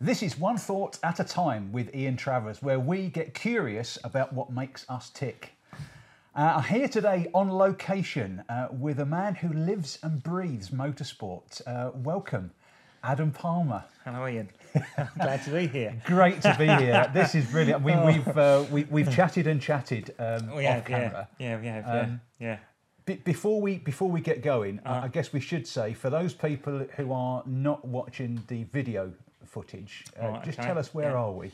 This is One Thought at a Time with Ian Travers, where we get curious about what makes us tick. Uh, I'm here today on location uh, with a man who lives and breathes motorsport. Uh, welcome, Adam Palmer. Hello, Ian. Glad to be here. Great to be here. This is brilliant. We, we've uh, we, we've chatted and chatted um, We have, off camera. yeah, yeah, we have, Um, yeah, yeah. Before we before we get going, Uh-huh. I guess we should say for those people who are not watching the video footage, uh, Right, just okay, tell us where yeah. are we?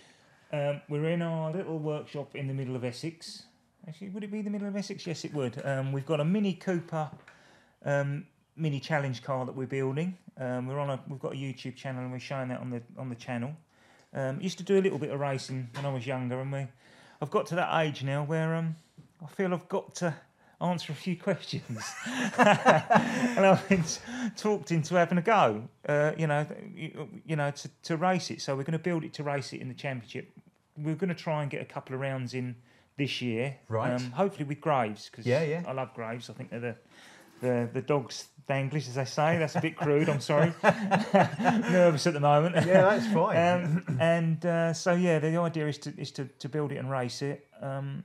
Um, we're in our little workshop in the middle of Essex. Actually, would it be the middle of Essex? Yes, it would. Um, we've got a Mini Cooper um, mini challenge car that we're building. Um, we're on a we've got a YouTube channel and we're showing that on the on the channel. Um, used to do a little bit of racing when I was younger, and we I've got to that age now where um, I feel I've got to answer a few questions, and I've been talked into having a go. Uh, you know, you, you know, to, to race it. So we're going to build it to race it in the championship. We're going to try and get a couple of rounds in this year, Right. Um, hopefully with Graves because Yeah, yeah. I love Graves. I think they're the the the dogs danglish, as they say. That's a bit crude. I'm sorry. Nervous at the moment. Yeah, that's fine. Um, and uh, so yeah, the idea is to is to, to build it and race it. Um,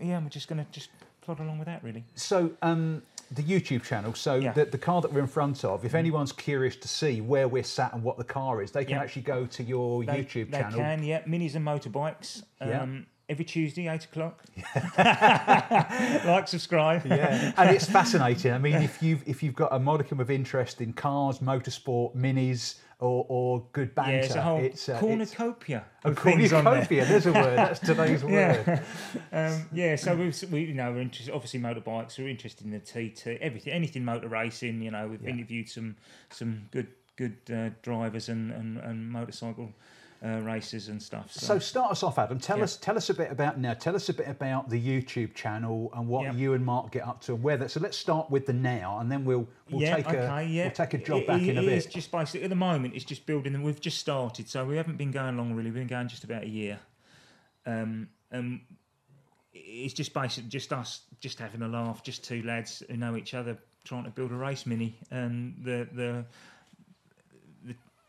yeah, we're just going to just plod along with that really. So, um, the YouTube channel. So, Yeah. the, the car that we're in front of. If anyone's curious to see where we're sat and what the car is, they can Yeah. actually go to your They, YouTube they channel. can, yeah. Minis and motorbikes. Yeah. Um, Every Tuesday, eight o'clock. like, subscribe. Yeah, and it's fascinating. I mean, if you've if you've got a modicum of interest in cars, motorsport, minis, or, or good banter, Yeah, it's a whole it's uh, it's- cornucopia a on there. cornucopia. There's a word. That's today's word. Yeah, um, yeah. So we, we, you know, we're interested. Obviously, motorbikes. We're interested in the TT, everything, anything motor racing. You know, we've Yeah. interviewed some some good good uh, drivers and and, and motorcycle uh, racers and stuff. So, So start us off, Adam. Tell Yeah. us tell us a bit about now. Tell us a bit about the YouTube channel and what Yeah. you and Mark get up to and where that. So let's start with the now, and then we'll we'll yeah, take okay, a yeah. we'll take a job It- back it in a bit. just basically at the moment. It's just building, and we've just started, so we haven't been going long really. We've been going just about a year. Um, and it's just basically just us, just having a laugh, just two lads who know each other, trying to build a race mini, and the the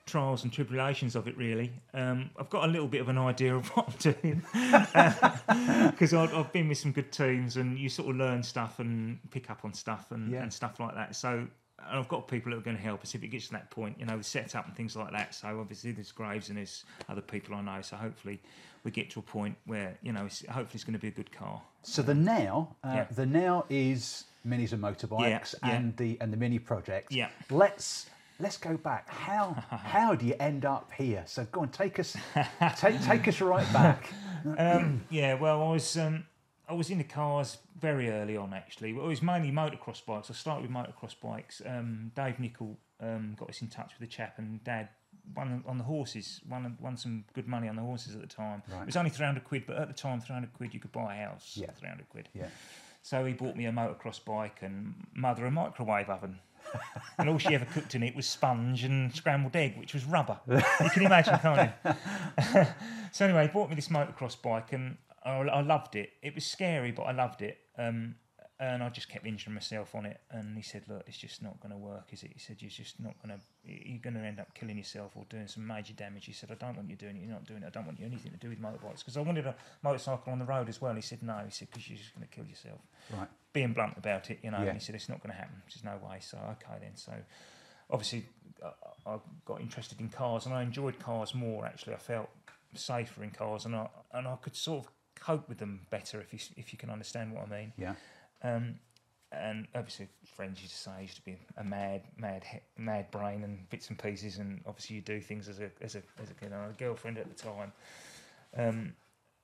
trials and tribulations of it really. Um, I've got a little bit of an idea of what I'm doing because I've, I've been with some good teams, and you sort of learn stuff and pick up on stuff and, Yeah. and stuff like that. So. And I've got people that are going to help us if it gets to that point, you know, the setup and things like that. So obviously there's Graves and there's other people I know. So hopefully we get to a point where you know, it's, hopefully it's going to be a good car. So the now, uh, Yeah. the now is minis and motorbikes yeah. and the and the mini project. Yeah. Let's let's go back. How how do you end up here? So go on, take us take take us right back. Um, yeah, well, I was um, I was in the cars very early on actually. Well, it was mainly motocross bikes. I started with motocross bikes. Um, Dave Nichol um, got us in touch with the chap, and Dad won on the horses. Won won some good money on the horses at the time. Right. It was only three hundred quid, but at the time, three hundred quid you could buy a house. Yeah. three hundred quid. Yeah. So he bought me a motocross bike and mother a microwave oven. and all she ever cooked in it was sponge and scrambled egg, which was rubber. You can imagine, can't you? so anyway, he bought me this motocross bike and I, I loved it. It was scary, but I loved it. Um, and I just kept injuring myself on it. And he said, "Look, it's just not going to work, is it?" He said, "You're just not going to. You're going to end up killing yourself or doing some major damage." He said, "I don't want you doing it. You're not doing it. I don't want you anything to do with motorbikes because I wanted a motorcycle on the road as well." He said, "No," he said, "because you're just going to kill yourself." Right. Being blunt about it, you know, Yeah. and he said it's not going to happen. There's no way. So okay then. So obviously I, I got interested in cars, and I enjoyed cars more. Actually, I felt safer in cars, and I and I could sort of cope with them better if you if you can understand what I mean. Yeah. Um, and obviously, friends used to say I used to be a mad, mad, he- mad brain and bits and pieces, and obviously you do things as a as a as a, you know, a girlfriend at the time. Um,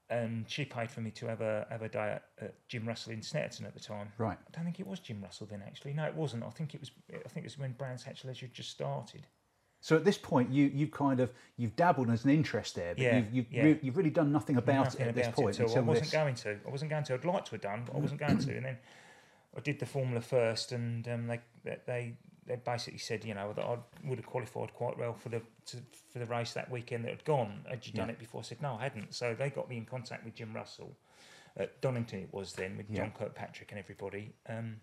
and she paid for me to have a have a day at, at Jim Russell in Snetterton at the time. Right. I don't think it was Jim Russell then. Actually, no, it wasn't. I think it was. I think it was when Brands Hatch Leisure just started. So at this point, you you kind of you've dabbled as an interest there, but Yeah, you've you've, yeah. re- you've really done nothing about Nothing it at this about point at all. I wasn't this. going to. I wasn't going to. I'd like to have done, but I wasn't going to. And then I did the Formula first, and um, they they- they basically said, you know, that I would have qualified quite well for the to, for the race that weekend that had gone. Had you done Yeah. it before? I said no, I hadn't. So they got me in contact with Jim Russell at Donington. It was then with Yeah. John Kirkpatrick and everybody. Um,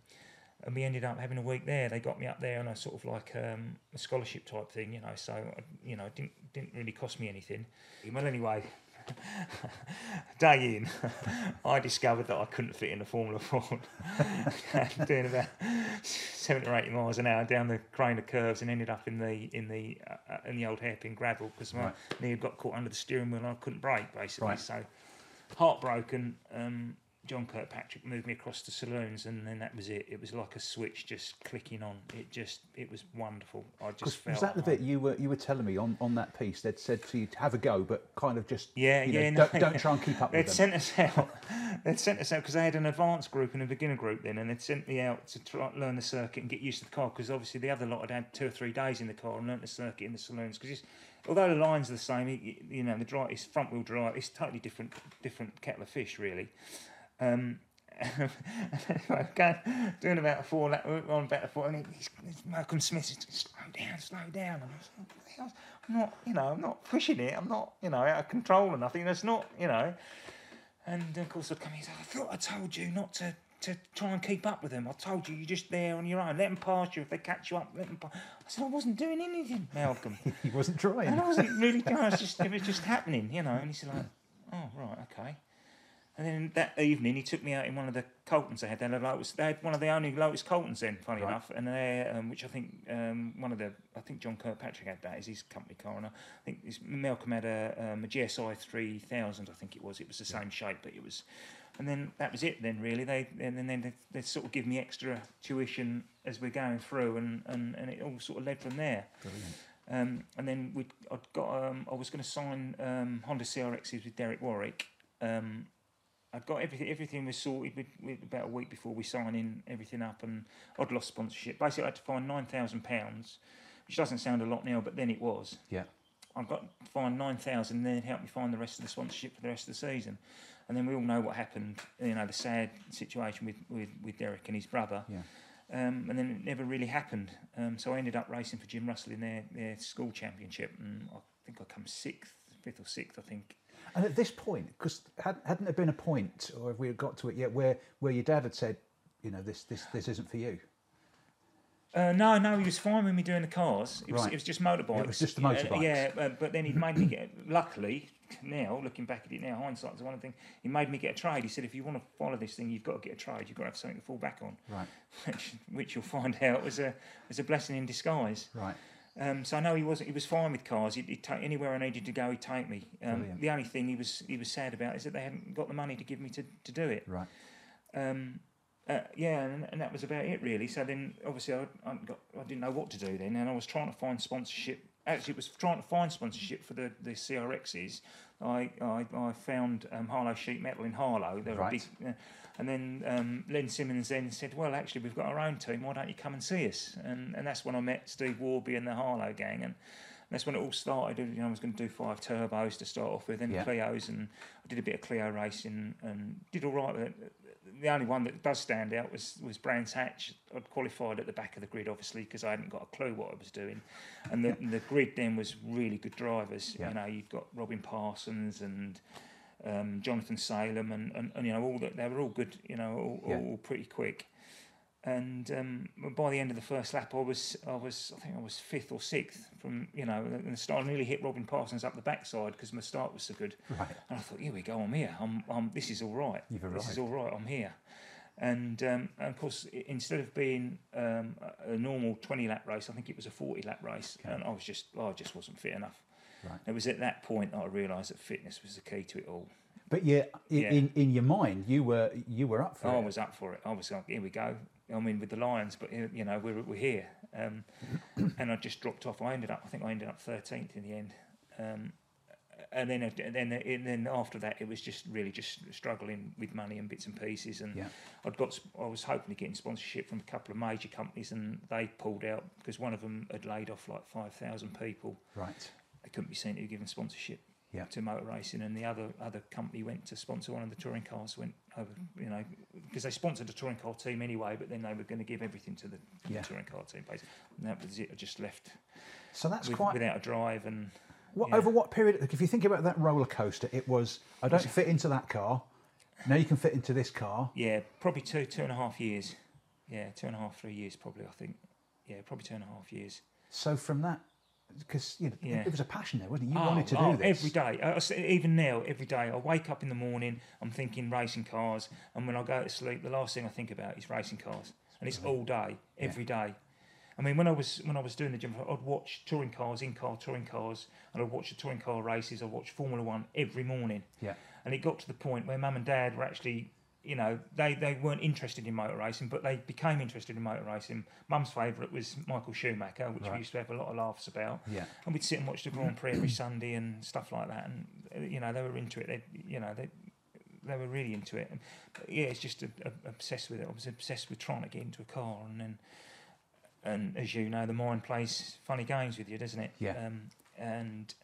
and we ended up having a week there. They got me up there on a sort of like um, a scholarship type thing, you know. So I- you know, it didn't didn't really cost me anything. Well, anyway, day in, I discovered that I couldn't fit in a Formula Ford, doing about seventy or eighty miles an hour down the Craner Curves, and ended up in the in the uh, in the old hairpin gravel because my Right. knee had got caught under the steering wheel and I couldn't brake basically. Right. So heartbroken. Um, John Kirkpatrick moved me across to saloons, and then that was it. It was like a switch just clicking on. It just, it was wonderful. I just felt. was that the bit you were you were telling me on, on that piece? They'd said to you to have a go, but kind of just Yeah, you know, yeah, no, don't, don't try and keep up They'd with them. sent us out. They'd sent us out because they had an advanced group and a beginner group then, and they'd sent me out to try learn the circuit and get used to the car because obviously the other lot had had two or three days in the car and learnt the circuit in the saloons because although the lines are the same, you, you know the drive it's front wheel drive. It's totally different different kettle of fish really. Um, going, doing about a four lap on about a four, and he's, he's Malcolm Smith says, "Slow down, slow down." And I was like, "What the hell?" I'm not, you know, I'm not pushing it. I'm not, you know, out of control or nothing. That's not, you know. And of course, I'd come in. say, I thought I told you not to. To try and keep up with them, I told you you're just there on your own. Let them pass you if they catch you up. Let them. Pa-. I said I wasn't doing anything, Malcolm. He wasn't trying. And I wasn't really doing it. was just, it was just happening, you know. And he said, like, oh, right, okay. And then that evening, he took me out in one of the Carltons they had. They had, a Lotus, they had one of the only Lotus Carltons then, funny Right. enough. And they, um, which I think um, one of the, I think John Kirkpatrick had that as his company car. And I think this, Malcolm had a, um, a GSI 3000, I think it was. It was the same shape, but it was. And then that was it. Then really, they and then they, they sort of give me extra tuition as we're going through, and, and, and it all sort of led from there. Brilliant. Um, and then we I'd got um, I was going to sign um, Honda CRXs with Derek Warwick. Um, I'd got everything everything was sorted with, with about a week before we sign in everything up, and I'd lost sponsorship. Basically, I had to find nine thousand pounds, which doesn't sound a lot now, but then it was. Yeah. I got to find nine thousand, and then it helped me find the rest of the sponsorship for the rest of the season. And then we all know what happened. You know the sad situation with, with, with Derek and his brother. Yeah. Um, and then it never really happened. Um, so I ended up racing for Jim Russell in their, their school championship, and I think I come sixth, fifth or sixth, I think. And at this point, because hadn't there been a point, or have we got to it yet, where where your dad had said, you know, this this this isn't for you? Uh, no, no, he was fine with me doing the cars. It was, Right. it was just motorbikes. It was just the Uh, motorbikes. yeah, uh, but then he made me get. Luckily, now looking back at it now, hindsight's one thing. He made me get a trade. He said, if you want to follow this thing, you've got to get a trade. You've got to have something to fall back on. Right. Which, which you'll find out was a was a blessing in disguise. Right. Um, so I know he wasn't. He was fine with cars. He'd, he'd take anywhere I needed to go. He'd take me. Um, Brilliant. the only thing he was he was sad about is that they hadn't got the money to give me to, to do it. Right. Um, uh, yeah, and, and that was about it really. So then, obviously, I, I, got, I didn't know what to do then, and I was trying to find sponsorship. Actually, it was trying to find sponsorship for the, the CRXs. I I, I found um, Harlow Sheet Metal in Harlow. They're a Right. big, uh, and then um, Len Simmons then said, "Well, actually, we've got our own team. Why don't you come and see us?" And and that's when I met Steve Warby and the Harlow gang, and that's when it all started. You know, I was going to do five turbos to start off with, then Yeah. Clios, and I did a bit of Clio racing and did all right with it. The only one that does stand out was was Brands Hatch. I'd qualified at the back of the grid, obviously, because I hadn't got a clue what I was doing, and the the grid then was really good drivers. Yeah. You know, you've got Robin Parsons and. Um, Jonathan Salem and, and, and you know all that they were all good you know all, Yeah. all pretty quick and um, by the end of the first lap, I was, I was, I think I was fifth or sixth from, you know, and the start I nearly hit Robin Parsons up the backside because my start was so good. Right. And I thought, here we go, I'm here. I'm, I'm this is all right. You've This is all right. I'm here. And, um, and of course, instead of being um, a a normal 20 lap race, I think it was a 40 lap race, and I was just, I just wasn't fit enough. Right. It was at that point that I realised that fitness was the key to it all. But yeah, in, Yeah. in in your mind, you were you were up for I it. I was up for it. I was like, here we go. I mean, with the Lions, but you know, we're we're here. Um, and I just dropped off. I ended up, I think I ended up thirteenth in the end. Um, and then, and then, and then after that, it was just really just struggling with money and bits and pieces. And Yeah. I'd got, I was hoping to get sponsorship from a couple of major companies, and they pulled out because one of them had laid off like five thousand people. Right. They couldn't be seen to given sponsorship Yeah. to motor racing, and the other other company went to sponsor one of the touring cars. Went over, you know, because they sponsored the touring car team anyway, but then they were going to give everything to the, Yeah. the touring car team. Basically, and that was it. I just left So that's with, quite. without a drive, and What, yeah. Over what period? If you think about that roller coaster, it was. I don't fit into that car. Now you can fit into this car. yeah, probably two two and a half years. yeah, two and a half, three years probably. I think, yeah, probably two and a half years. So from that, because you know, Yeah. it was a passion there, wasn't it? You Oh, wanted to do oh, this every day. I, even now, every day, I wake up in the morning, I'm thinking racing cars, and when I go to sleep, the last thing I think about is racing cars, and it's all day, every day. I mean, when I was when I was doing the gym, I'd watch touring cars, in car touring cars, and I'd watch the touring car races. I'd watch Formula One every morning, Yeah. and it got to the point where Mum and Dad were actually, you know, they, they weren't interested in motor racing, but they became interested in motor racing. Mum's favourite was Michael Schumacher, which Right. we used to have a lot of laughs about Yeah. and we'd sit and watch the Grand Prix every Sunday and stuff like that. And you know, they were into it. They, you know, they they were really into it. And yeah, it's just a, a, obsessed with it. I was obsessed with trying to get into a car, and then, and as you know, the mind plays funny games with you, doesn't it? Yeah. Um, and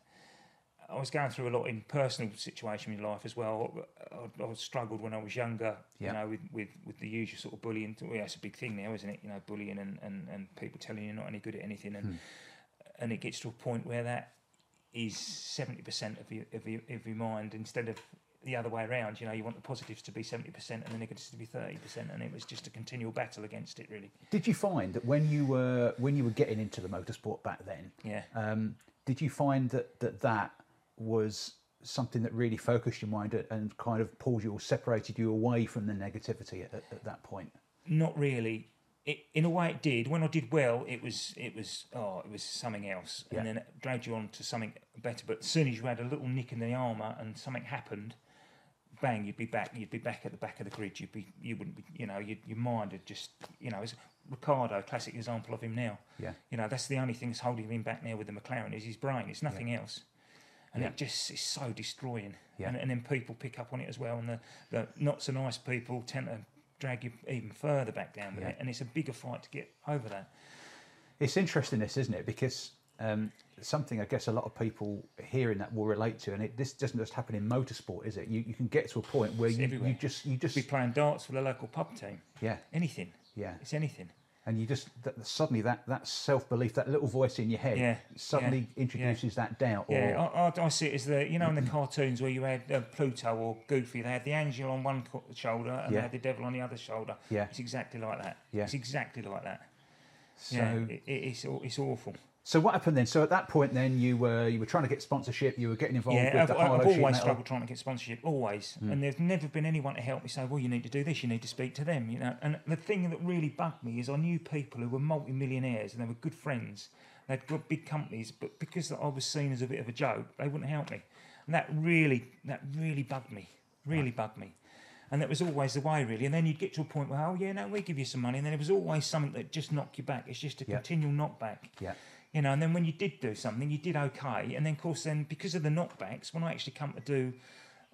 I was going through a lot in personal situation in life as well. I, I struggled when I was younger, Yeah. you know, with, with, with the usual sort of bullying. Well, yeah, it's a big thing now, isn't it? You know, bullying and, and, and people telling you you're not any good at anything. And Hmm. and it gets to a point where that is 70% of your, of your, of your mind instead of the other way around. You know, you want the positives to be 70% and the negatives to be 30%. And it was just a continual battle against it, really. Did you find that when you were when you were getting into the motorsport back then, Yeah. um, did you find that, that that was something that really focused your mind and kind of pulled you or separated you away from the negativity at, at that point? Not really. It, in a way, it did. When I did well, it was it was oh, it was something else, Yeah. and then it dragged you on to something better. But as soon as you had a little nick in the armour and something happened, bang, you'd be back. You'd be back at the back of the grid. You'd be you wouldn't be you know you, your mind had just you know. It's Ricciardo, classic example of him now. Yeah. You know that's the only thing that's holding him back now with the McLaren is his brain. It's nothing else. And Yeah. it just is so destroying. Yeah. And, and then people pick up on it as well. And the, the not so nice people tend to drag you even further back down with Yeah. it. And it's a bigger fight to get over that. It's interesting, this isn't it? Because um, something I guess a lot of people hearing that will relate to, and it, this doesn't just happen in motorsport, is it? You, you can get to a point where you, you just you just Be playing darts for the local pub team. yeah Anything. yeah, It's anything. And you just that, suddenly that that self belief, that little voice in your head, Yeah, suddenly yeah, introduces that doubt. Or, Yeah, I, I, see it as the you know in the cartoons where you had uh, Pluto or Goofy, they had the angel on one shoulder and Yeah. they had the devil on the other shoulder. Yeah. it's exactly like that. Yeah. it's exactly like that. so yeah, it, it, it's it's awful. So what happened then? So at that point, then you were you were trying to get sponsorship. You were getting involved Yeah, with I've, the I've always struggled trying to get sponsorship, always. Hmm. And there's never been anyone to help me say, well, you need to do this, you need to speak to them, you know. And the thing that really bugged me is I knew people who were multi-millionaires and they were good friends. They'd got big companies, but because I was seen as a bit of a joke, they wouldn't help me. And that really, that really bugged me, really bugged me. And that was always the way, really. And then you'd get to a point where, oh, yeah, no, we give you some money. And then it was always something that just knocked you back. It's just a Yeah. continual knockback Yeah, you know, and then when you did do something, you did okay, and then of course, then because of the knockbacks, when I actually come to do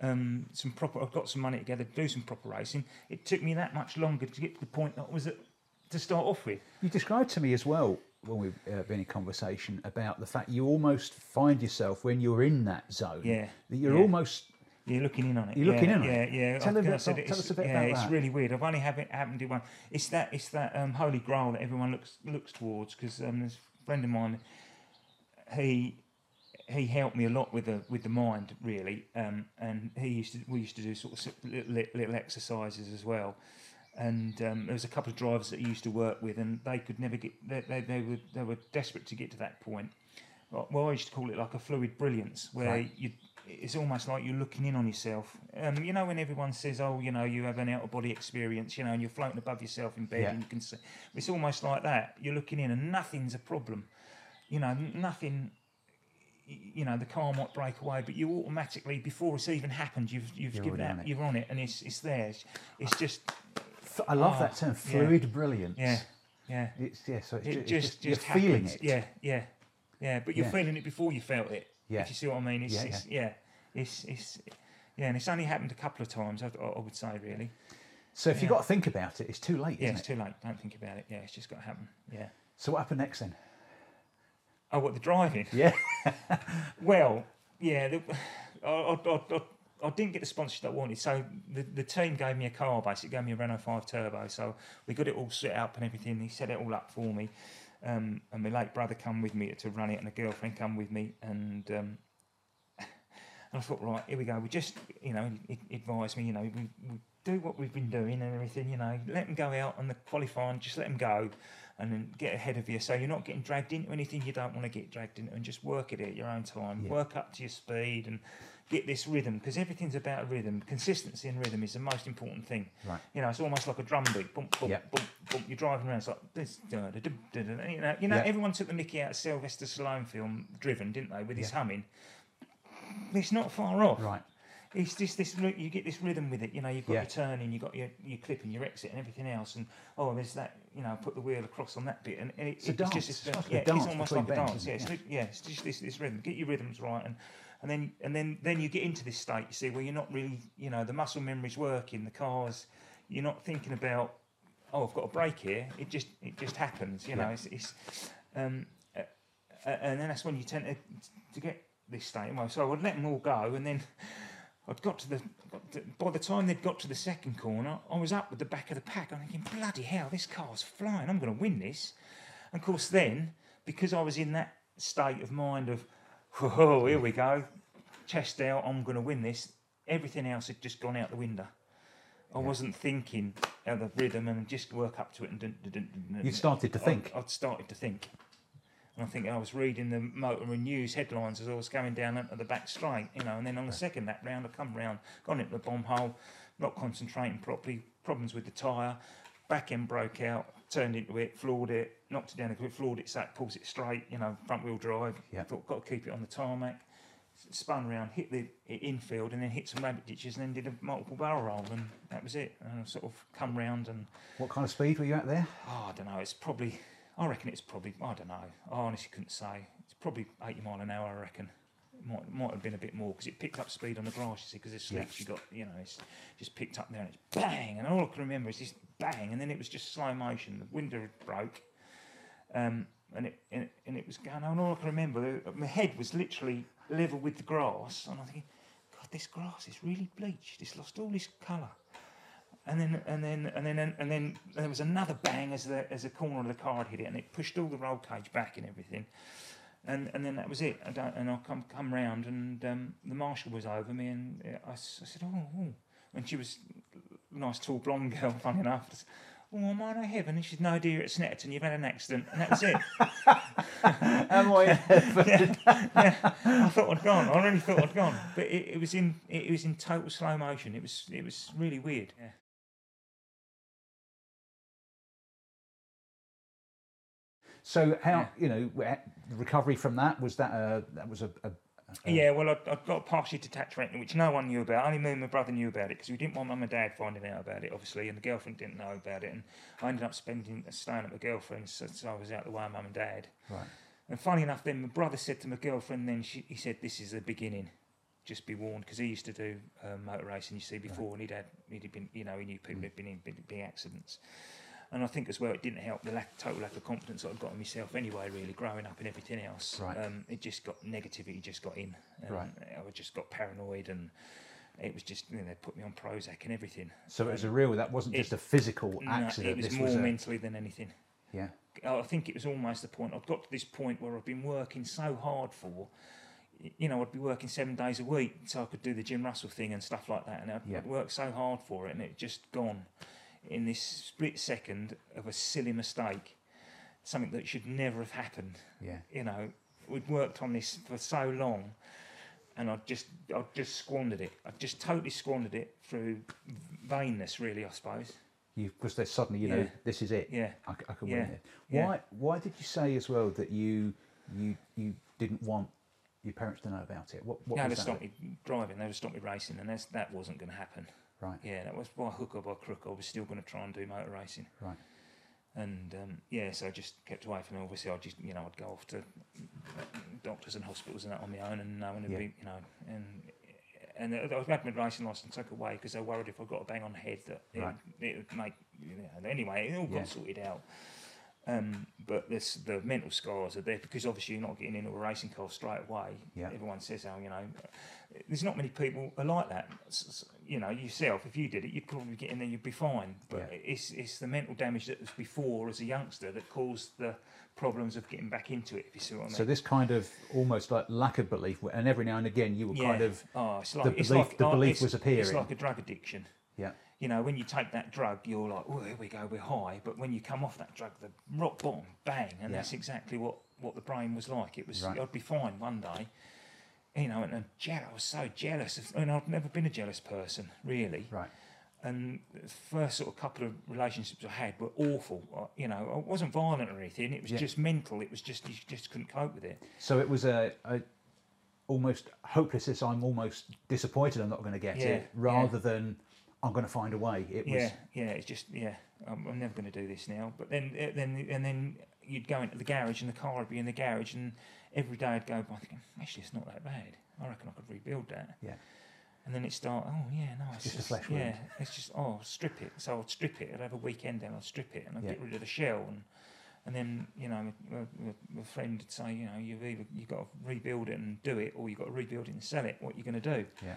um, some proper, I've got some money together to do some proper racing. It took me that much longer to get to the point that I was at, to start off with. you described to me as well when we've uh, been in conversation about the fact you almost find yourself when you're in that zone. Yeah, that you're yeah. almost You're looking in on it. You're yeah, looking in on yeah, it. Yeah, Tell think I bit- said tell us a bit yeah, about it's that. really weird. I've only have it happened to one. It's that it's that um, holy grail that everyone looks looks towards because um, there's friend of mine. He he helped me a lot with the with the mind really, um, and he used to we used to do sort of little, little exercises as well. And um, there was a couple of drivers that he used to work with, and they could never get. They, they, they were they were desperate to get to that point. Well, I used to call it like a fluid brilliance, where Right. you it's almost like you're looking in on yourself. Um, you know, when everyone says, "Oh, you know, you have an out of body experience," you know, and you're floating above yourself in bed, Yeah. and you can see. It's almost like that. You're looking in, and nothing's a problem. You know, nothing. You know, the car might break away, but you automatically, before it's even happened, you've you've You're given out, it. you're on it, and it's it's there. It's, just, I love Oh, that term, yeah. fluid brilliance. yeah, yeah. It's yeah, so it's, It just just, just you're feeling happens. it. Yeah, yeah, yeah. But you're Yeah. feeling it before you felt it. Yeah. If you see what I mean? It's, Yeah, it's, yeah. It's it's yeah, and it's only happened a couple of times. I, I would say really. So if you've got to think about it, it's too late, Yeah, it's it? too late. Don't think about it. Yeah, it's just got to happen. Yeah. So what happened next then? Oh, what the driving? Yeah, Well, yeah, the, I, I, I, I, didn't get the sponsorship I wanted, so the, the team gave me a car, basically gave me a Renault 5 Turbo, so we got it all set up and everything. He set it all up for me, um, and my late brother come with me to run it, and a girlfriend come with me, and um, and I thought, right, here we go. We just, you know, advised me, you know, we, we do what we've been doing and everything. You know, let them go out on the qualifying, just let them go, and then get ahead of you. So you're not getting dragged into anything you don't want to get dragged into, and just work at it at your own time. Yeah. Work up to your speed and get this rhythm because everything's about rhythm. Consistency and rhythm is the most important thing. Right. You know, it's almost like a drum beat. Bump, bump, Yeah. bump, bump. You're driving around. It's like this. da, da, da, da, da, You know, you know. Yeah. Everyone took the Mickey out of Sylvester Stallone film Driven, didn't they, with his humming? It's not far off. Right. It's just this. You get this rhythm with it. You know, you've got Yeah. your turning, you've got your your clip and your exit, and everything else. And oh, there's that. You know, put the wheel across on that bit, and, and it, It's it's dance. just It's a yeah, it's almost like a dance. Yeah, it? it's, yeah, it's just this, this rhythm. Get your rhythms right, and and then and then then you get into this state. You see, where you're not really, you know, the muscle memory's working. The cars, you're not thinking about. Oh, I've got a break here. It just it just happens. You know, Yeah. it's, it's um, uh, uh, and then that's when you tend to to get this state. Well, so I'd let them all go, and then I'd got to the. Got to, by the time they'd got to the second corner, I was up with the back of the pack. I'm thinking, bloody hell, this car's flying. I'm going to win this. And of course, then because I was in that state of mind of, whoa, here we go, chest out, I'm going to win this. Everything else had just gone out the window. I wasn't thinking of the rhythm and just work up to it and. Dun, dun, dun. You started to I- think. I'd started to think. And I think I was reading the Motoring News headlines as I was going down at the back straight, you know, and then on the second lap round, I come round, gone into the bomb hole, not concentrating properly, problems with the tyre, back end broke out, turned into it, floored it, knocked it down a bit, floored it, sat, pulls it straight, you know, front wheel drive. Yeah. Thought, got to keep it on the tarmac. Spun round, hit the infield, and then hit some rabbit ditches, and then did a multiple barrel roll, and that was it. And I sort of come round and What kind of speed were you at there? Oh, I don't know. It's probably. I reckon it's probably. I don't know. I honestly couldn't say. It's probably 80 mile an hour. I reckon. It might might have been a bit more because it picked up speed on the grass. You see, because there's Yeah. slicks. You got you know, it's just picked up there and it's bang, and all I can remember is this bang, and then it was just slow motion. The window broke, um, and it and, it- and it was going on. All I can remember, my head was literally level with the grass, and I'm thinking, God, this grass is really bleached. It's lost all this colour and then and then and then and then there was another bang as the as the corner of the car had hit it, and it pushed all the roll cage back and everything. And and then that was it. I and I come come round, and um, the marshal was over me, and I, I, I said, oh, oh, and she was a nice tall blonde girl, funny enough. Said, Oh, am I in heaven? And she said, No, dear, it's Snetterton. You've had an accident, and that was it. Am I? I thought I'd gone. I really thought I'd gone, but it, it was in it was in total slow motion. It was it was really weird. Yeah. So how you know recovery from that was that a that was a, a, a Yeah, well, I, I got a partially detached retina, which no one knew about. Only me and my brother knew about it because we didn't want mum and dad finding out about it, obviously, and the girlfriend didn't know about it. And I ended up spending staying at my girlfriend's, so, so I was out the way of mum and dad. right. And funny enough, then my brother said to my girlfriend, then she, he said, "This is the beginning. Just be warned," because he used to do um, motor racing, you see, before, and he'd had, he'd been, you know, he knew people had been in big, big accidents. And I think as well, it didn't help the lack, total lack of confidence that I'd got in myself anyway. Really, growing up and everything else, Right. um, it just got negativity, just got in. Um, Right. I just got paranoid, and it was just, you know, they put me on Prozac and everything. So it was a real. That wasn't it- just a physical No, accident. it was this more was a, mentally than anything. yeah. I think it was almost the point. I'd got to this point where I've been working so hard for, you know, I'd be working seven days a week so I could do the Jim Russell thing and stuff like that. And I'd, Yeah. I'd worked so hard for it, and it just gone in this split second of a silly mistake, something that should never have happened. Yeah. You know, we'd worked on this for so long, and I just, I just squandered it. I just totally squandered it through vainness, really, I suppose. You because there's suddenly you know Yeah. this is it. Yeah. I can Yeah. win it. Yeah. Why? Why did you say as well that you you you didn't want your parents to know about it? What? What no, they stopped me driving. They would stop me racing, and that's, that wasn't going to happen. Right. Yeah, that was by hook or by crook. I was still going to try and do motor racing, Right. and um, yeah, so I just kept away from it. Obviously, I just you know I'd go off to doctors and hospitals and that on my own, and no one would Yeah. be you know and. And I was had my racing license took away because they worried if I got a bang on the head that it, Right. would, it would make. You know, anyway, it all got Yeah. sorted out. Um, but this, the mental scars are there because obviously you're not getting into a racing car straight away. Yeah. Everyone says, "Oh, you know, there's not many people are like that." You know, yourself, if you did it, you'd probably get in there, you'd be fine. But Yeah. it's it's the mental damage that was before as a youngster that caused the problems of getting back into it. If you see what I mean. So this kind of almost like lack of belief, and every now and again you were kind of oh, it's like the it's belief- like the oh, belief it's- was It's appearing. like a drug addiction. yeah you know, when you take that drug, you're like, oh, here we go, we're high. But when you come off that drug, the rock bottom, bang, and Yeah. that's exactly what, what the brain was like. It was, Right. I'd be fine one day, you know, and, and je- I was so jealous. Of, and I've never been a jealous person, really. Right. And the first sort of couple of relationships I had were awful. I, you know, I wasn't violent or anything. It was Yeah. just mental. It was just, you just couldn't cope with it. So it was a, a almost hopelessness. I'm almost disappointed I'm not going to get Yeah, it, rather than I'm going to find a way. It was Yeah, yeah, it's just yeah. I'm, I'm never going to do this now. But then, eh, then, and then you'd go into the garage, and the car would be in the garage, and every day I'd go by thinking, actually, it's not that bad. I reckon I could rebuild that. yeah. And then it start, oh yeah, no, it's, just a just, flesh wound. Yeah, it's just oh, strip it. So I'd strip it. I'd have a weekend then I'd strip it, and I'd Yeah. get rid of the shell, and and then you know, my friend would say, you know, you've either you've got to rebuild it and do it, or you have got to rebuild it and sell it. What are you going to do? Yeah.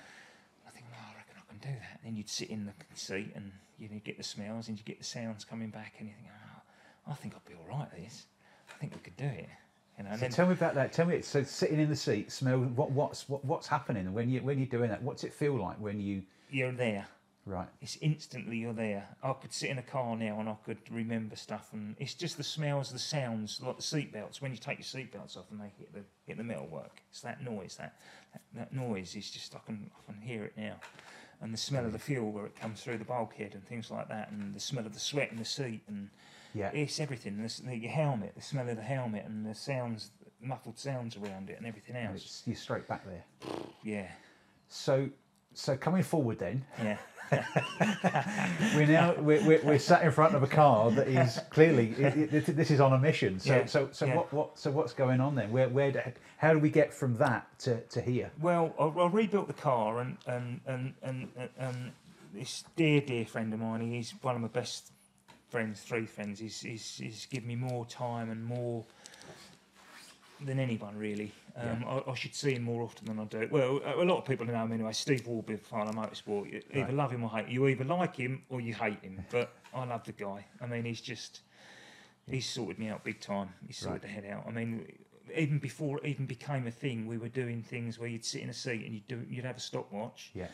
I think, well, I reckon I can do that. And then you'd sit in the seat and you know, get the smells and you get the sounds coming back, and you think, oh, I think I'll be all right at this. I think we could do it. You know, and So tell me about that. Tell me. So sitting in the seat, smell. What, what's what, what's happening when you when you're doing that? What's it feel like when you? you're there. Right. It's instantly you're there. I could sit in a car now and I could remember stuff, and it's just the smells, the sounds, like the seatbelts. When you take your seatbelts off and they hit the hit the metalwork, it's that noise. That, that that noise is just I can I can hear it now, and the smell of the fuel where it comes through the bulkhead and things like that, and the smell of the sweat in the seat, and Yeah. it's everything. The, the, your helmet, the smell of the helmet, and the sounds, muffled sounds around it, and everything else. it's, you're straight back there. Yeah, So so coming forward then, yeah. we're now we're, we're, we're sat in front of a car that is clearly it, it, this is on a mission. So Yeah, so so yeah. what what so what's going on then? Where where do, how do we get from that to, to here? Well, I, I rebuilt the car, and and and and and, and this dear dear friend of mine, he's one of my best friends, three friends. He's he's, he's given me more time and more than anyone really. Um, I, I should see him more often than I do. Well, a a lot of people know him anyway. Steve Warby, Fire Motorsport. You either Right. love him or hate him. You either like him or you hate him. But I love the guy. I mean, he's just he's sorted me out big time. He's sorted Right. the head out. I mean, even before it even became a thing, we were doing things where you'd sit in a seat and you'd do you'd have a stopwatch Yeah.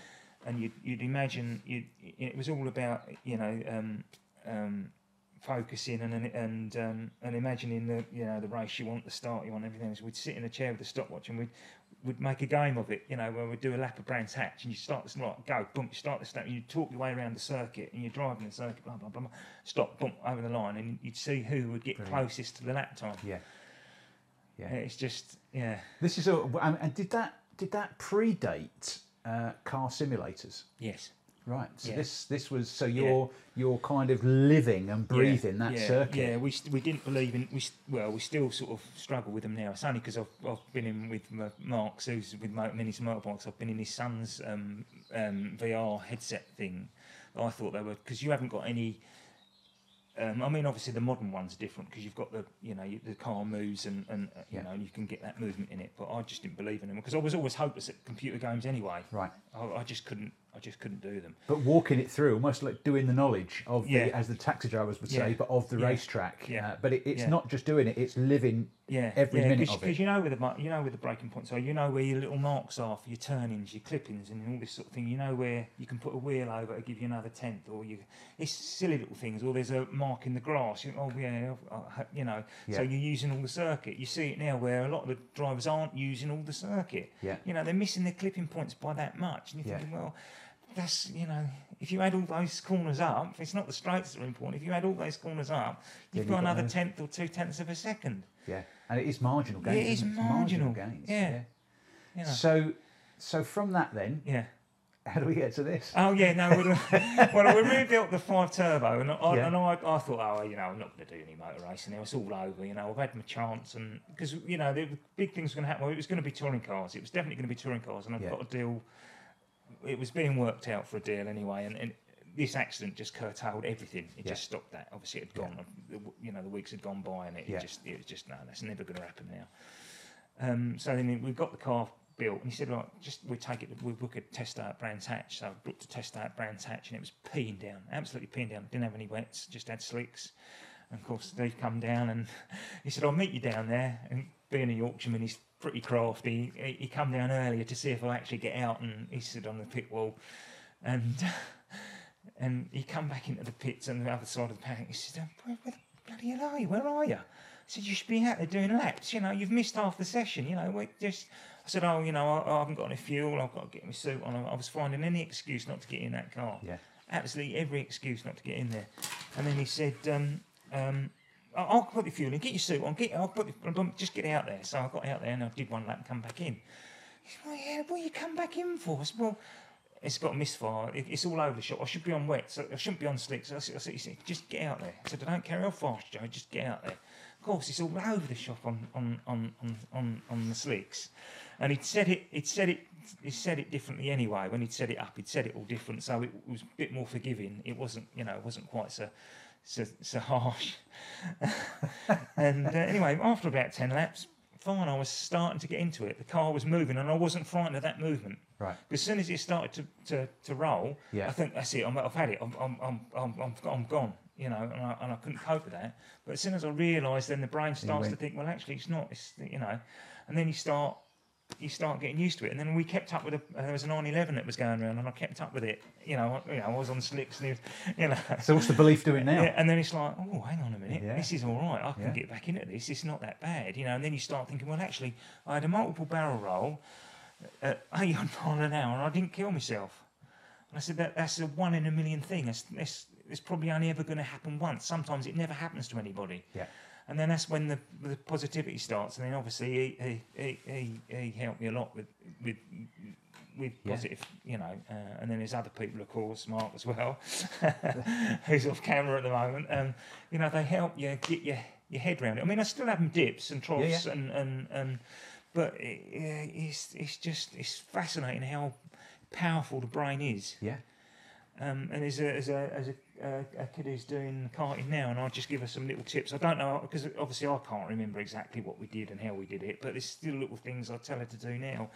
and you'd, you'd imagine you it was all about you know um, um, focusing and and um, and imagining the you know the race you want, the start you want, everything. So we'd sit in a chair with a stopwatch and we'd we'd make a game of it. You know, where we'd do a lap of Brands Hatch and you start this like go boom, you start the step and you talk your way around the circuit and you're driving the circuit, blah blah blah, blah stop, boom, over the line and you'd see who would get Brilliant. closest to the lap time. Yeah. Yeah. It's just yeah. This is a and, and did that did that predate uh, car simulators? Yes. Right. So Yeah. this this was so you're you're kind of living and breathing that yeah, circuit. Yeah, we, we didn't believe in we well we still sort of struggle with them now. It's only because I've, I've been in with my- Mark, who's with Mo- Minis Motorbikes. I've been in his son's um, um, VR headset thing. I thought they were because you haven't got any. Um, I mean, obviously the modern ones are different because you've got the you know you, the car moves and, and uh, you Yeah. know you can get that movement in it. But I just didn't believe in them because I was always hopeless at computer games anyway. Right. I, I just couldn't I just couldn't do them. But walking it through, almost like doing the knowledge of the, as the taxi drivers would say, Yeah. but of the Yeah. racetrack. Yeah. Uh, but it, it's Yeah. not just doing it; it's living Yeah, every yeah, minute cause, of it. Because you know where the you know where the breaking points are. You know where your little marks are for your turnings, your clippings, and all this sort of thing. You know where you can put a wheel over to give you another tenth, or you. It's silly little things. Or there's a mark in the grass. You, oh yeah, you know. So you're using all the circuit. You see it now where a lot of the drivers aren't using all the circuit. Yeah. You know they're missing their clipping points by that much, and you're Yeah. thinking, well. That's you know, if you add all those corners up, it's not the straights that are important. If you add all those corners up, you've you've got another those- tenth or two tenths of a second. Yeah, and it is marginal gains. it is It's marginal. gains. Yeah. You know. So, so from that, then, Yeah. how do we get to this? Oh yeah, no. Well, we rebuilt the five turbo, and I, Yeah. and I, I thought, oh, you know, I'm not going to do any motor racing now. It's all over. You know, I've had my chance, and because you know, the big things were going to happen. Well, it was going to be touring cars. It was definitely going to be touring cars, and I've Yeah. got a deal. It was being worked out for a deal anyway, and. and this accident just curtailed everything. It Yeah. just stopped that. Obviously, it had gone. W- You know, the weeks had gone by, and it Yeah. just it was just no, that's never going to happen now. Um, so then we got the car built, and he said, "Right, just we take it. We book a test out at Brands Hatch." So I booked a test out at Brands Hatch, and it was peeing down, absolutely peeing down. Didn't have any wets, just had slicks. And of course, Steve come down, and he said, "I'll meet you down there." And being a Yorkshireman, he's pretty crafty. He, he come down earlier to see if I actually get out, and he stood on the pit wall, and. And he come back into the pits on the other side of the paddock. He said, where, where the bloody hell are you? Where are you? I said, you should be out there doing laps. You know, you've missed half the session. You know, we just. I said, oh, you know, I, I haven't got any fuel. I've got to get my suit on. I was finding any excuse not to get in that car. Yeah. Absolutely every excuse not to get in there. And then he said, um, um, I'll put the fuel in. Get your suit on. Get. I'll put. The, just get out there. So I got out there and I did one lap and come back in. He said, well, yeah, what you come back in for? I said, well, it's got a misfire. It, it's all over the shop. I should be on wet, so I shouldn't be on slicks. So I said, I said, said, just get out there. I said, I don't care how fast, Joe, just get out there. Of course, it's all over the shop on on on on on, the slicks, and he'd said it. He'd said it. He said it differently anyway. When he'd set it up, he'd said it all different, so it was a bit more forgiving. It wasn't, you know, it wasn't quite so so, so harsh. and uh, anyway, after about ten laps, fine, I was starting to get into it. The car was moving, and I wasn't frightened of that movement. Right. As soon as it started to, to, to roll, Yeah. I think that's it. I'm, I've had it. I'm, I'm, I'm, I'm, I'm, I'm gone. You know, and I, and I couldn't cope with that. But as soon as I realised, then the brain starts to think, well, actually, it's not. It's you know, and then you start you start getting used to it. And then we kept up with a uh, there was a 911 that was going around, and I kept up with it. You know, I, you know, I was on slicks, and you know. So what's the belief doing now? Yeah, and then it's like, oh, hang on a minute, Yeah. this is all right. I can Yeah. get back into this. It's not that bad, you know. And then you start thinking, well, actually, I had a multiple barrel roll at 800 mile an hour, and I didn't kill myself. And I said that that's a one in a million thing. That's, that's it's probably only ever going to happen once. Sometimes it never happens to anybody. Yeah. And then that's when the, the positivity starts. And then obviously he, he, he, he, he helped me a lot with with with Yeah. positive, you know. Uh, and then there's other people, of course, Mark as well, who's off camera at the moment. Um, you know, they help you get your your head around it. I mean, I still have them dips and troughs yeah. and and and, but it, it's it's just it's fascinating how powerful the brain is. Yeah. Um, and as a, as a, as a, uh, a kid who's doing karting now, and I'll just give her some little tips. I don't know, because obviously I can't remember exactly what we did and how we did it, but there's still little things I tell her to do now.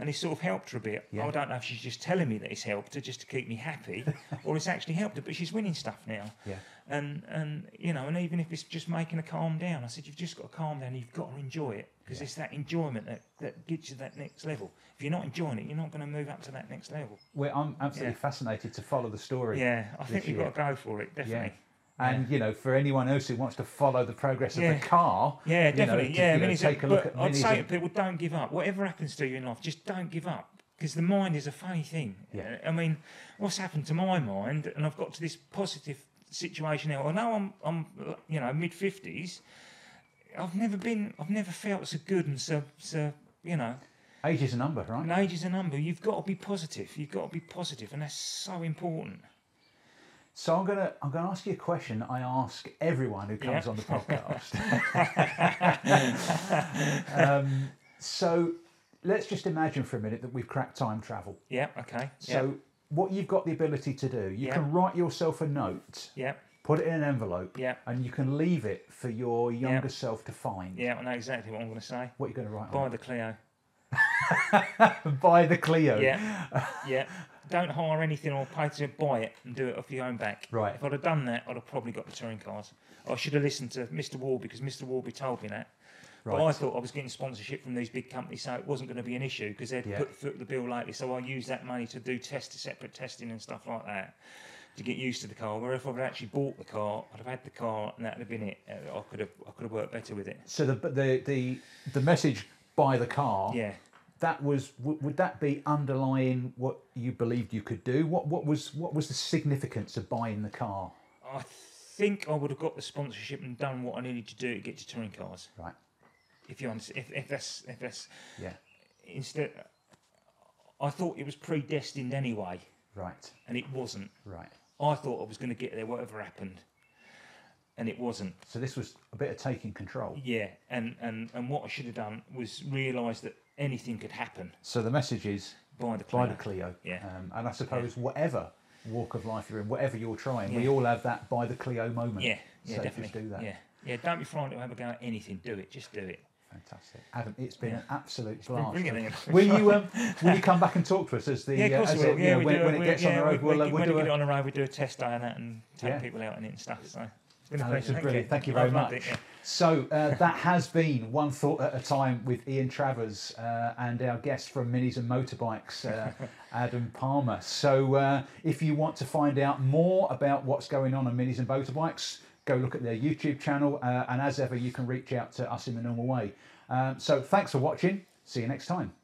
And it's sort of helped her a bit. Yeah. I don't know if she's just telling me that it's helped her just to keep me happy, or it's actually helped her, but she's winning stuff now. Yeah. And, and you know, and even if it's just making a calm down, I said, you've just got to calm down, you've got to enjoy it, because Yeah. it's that enjoyment that, that gets you that next level. If you're not enjoying it, you're not going to move up to that next level. Well, I'm absolutely Yeah. fascinated to follow the story. Yeah, I think we've year. got to go for it, definitely. And you know, for anyone else who wants to follow the progress of Yeah. the car, Yeah, you know, definitely. to, yeah, you know, take a look at. I'd say to people, don't give up. Whatever happens to you in life, just don't give up. Because the mind is a funny thing. Yeah. I mean, what's happened to my mind, and I've got to this positive situation now. I know I'm, I'm, you know, mid fifties. I've never been, I've never felt so good and so, so, you know, age is a number, right? an age is a number. You've got to be positive. You've got to be positive, and that's so important. So I'm gonna I'm gonna ask you a question I ask everyone who comes Yeah. on the podcast. um, so let's just imagine for a minute that we've cracked time travel. Yeah. Okay. So what you've got the ability to do, you Yeah. can write yourself a note, yeah. put it in an envelope, Yeah. and you can leave it for your younger self to find. Yeah. I know exactly what I'm going to say. What are you going to write Buy on? the Clio. Buy the Clio. Yeah, yeah. Don't hire anything or pay to buy it and do it off your own back. Right. If I'd have done that, I'd have probably got the touring cars. I should have listened to Mr. Warby because Mr. Warby told me that. But I thought I was getting sponsorship from these big companies, so it wasn't going to be an issue because they'd Yeah. put foot the bill lately. So I used that money to do test, separate testing and stuff like that to get used to the car. Where if I'd actually bought the car, I'd have had the car and that'd have been it. Uh, I could have, I could have worked better with it. So the the the the message buy the car. Yeah. That was would that be underlying what you believed you could do? What what was what was the significance of buying the car? I think I would have got the sponsorship and done what I needed to do to get to touring cars. Right. If you understand, if, if that's if that's Yeah. instead, I thought it was predestined anyway, Right. and it wasn't. Right. I thought I was going to get there, whatever happened, and it wasn't. So this was a bit of taking control. Yeah, and and and what I should have done was realise that anything could happen So the message is by the Clio. the Clio. Yeah. Um, and I suppose whatever walk of life you're in, whatever you're trying, we all have that by the Clio moment. Yeah, yeah, so definitely. do that. Yeah, yeah. Don't be frightened to have a go at anything. Do it. Just do it. Fantastic. Adam, it's been an absolute blast. it? will you um, will you come back and talk to us as the Yeah, of course uh, we will. it, Yeah, know, we when, do. when it gets yeah, on the road? we, we'll, uh, we, we'll when do we a, on the road, we do a test day on that and take Yeah. people out in it and stuff. So It's been a Alex, pleasure. brilliant. Thank you I've very much. it, yeah. So uh, that has been one thought at a time with Ian Travers uh, and our guest from Minis and Motorbikes, uh, Adam Palmer. So uh, if you want to find out more about what's going on on Minis and Motorbikes, go look at their YouTube channel. Uh, and as ever, you can reach out to us in the normal way. Um, so thanks for watching. See you next time.